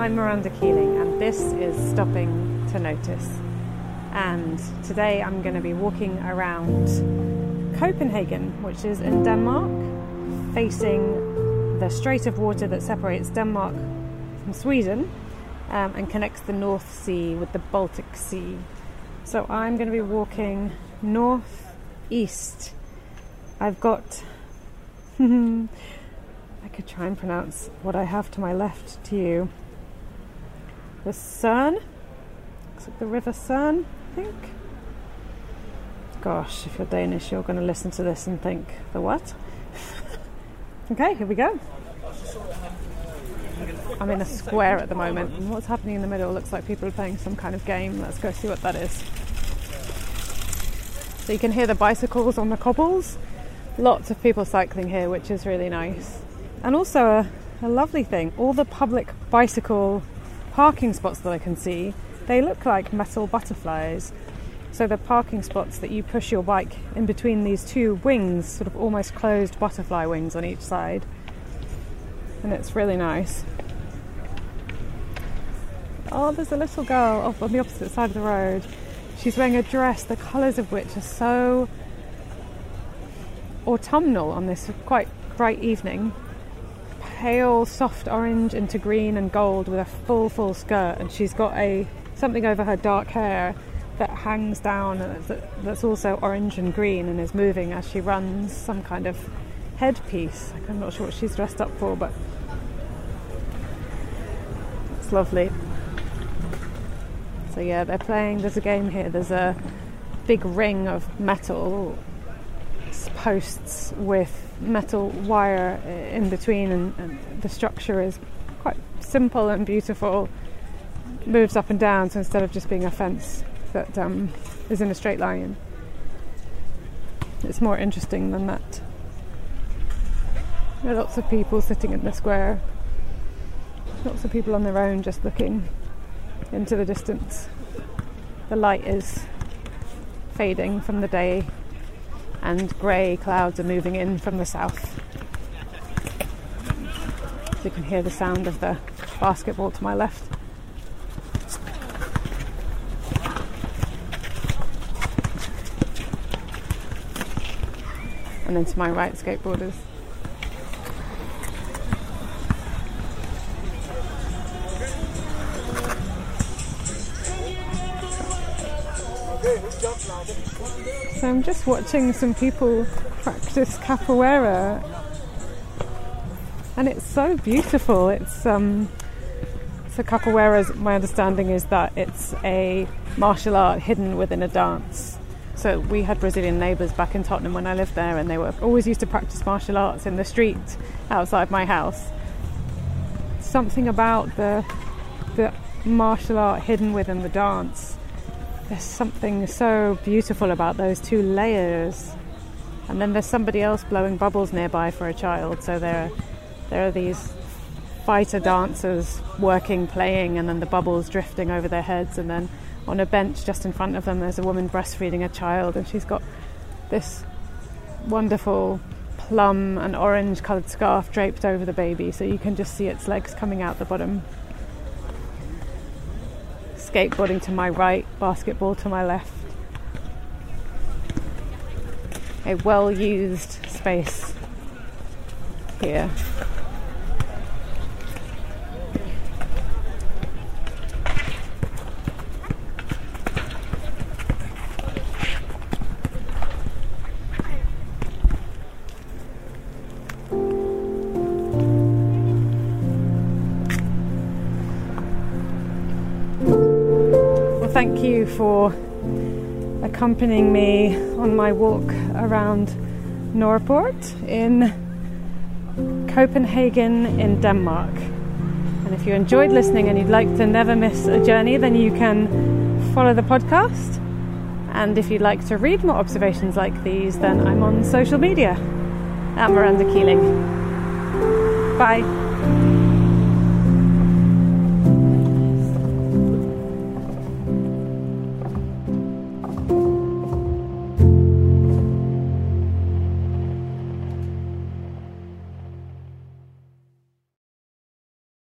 I'm Miranda Keeling, and this is Stopping to Notice. And today I'm going to be walking around Copenhagen, which is in Denmark, facing the strait of water that separates Denmark from Sweden um, and connects the North Sea with the Baltic Sea. So I'm going to be walking north east. I've got. I could try and pronounce what I have to my left to you. The Sun. Looks like the River Sun, I think. Gosh, if you're Danish, you're going to listen to this and think, the what? okay, here we go. I'm in a square at the moment, and what's happening in the middle looks like people are playing some kind of game. Let's go see what that is. So you can hear the bicycles on the cobbles. Lots of people cycling here, which is really nice. And also a, a lovely thing, all the public bicycle parking spots that I can see, they look like metal butterflies. So the parking spots that you push your bike in between these two wings, sort of almost closed butterfly wings on each side. And it's really nice. Oh, there's a little girl off on the opposite side of the road. She's wearing a dress, the colours of which are so autumnal on this quite bright evening pale soft orange into green and gold with a full full skirt and she's got a something over her dark hair that hangs down that's also orange and green and is moving as she runs some kind of headpiece. I'm not sure what she's dressed up for but it's lovely. So yeah they're playing there's a game here there's a big ring of metal posts with metal wire in between, and, and, the structure is quite simple and beautiful. Moves up and down, so instead of just being a fence that um, is in a straight line, it's more interesting than that. There are lots of people sitting in the square, lots of people on their own just looking into the distance. The light is fading from the day and grey clouds are moving in from the south. So you can hear the sound of the basketball to my left. And then to my right, skateboarders. So I'm just watching some people practice capoeira, and it's so beautiful. It's um, so capoeira. My understanding is that it's a martial art hidden within a dance. So we had Brazilian neighbours back in Tottenham when I lived there, and they were always used to practice martial arts in the street outside my house. Something about the the martial art hidden within the dance there's something so beautiful about those two layers. And then there's somebody else blowing bubbles nearby for a child. So there are, there are these fighter dancers working, playing, and then the bubbles drifting over their heads. And then on a bench just in front of them, there's a woman breastfeeding a child, and she's got this wonderful plum and orange coloured scarf draped over the baby, so you can just see its legs coming out the bottom skateboarding to my right, basketball to my left. A well used space here. Thank you for accompanying me on my walk around Nørreport in Copenhagen in Denmark. And if you enjoyed listening and you'd like to never miss a journey, then you can follow the podcast. And if you'd like to read more observations like these, then I'm on social media at Miranda Keeling. Bye.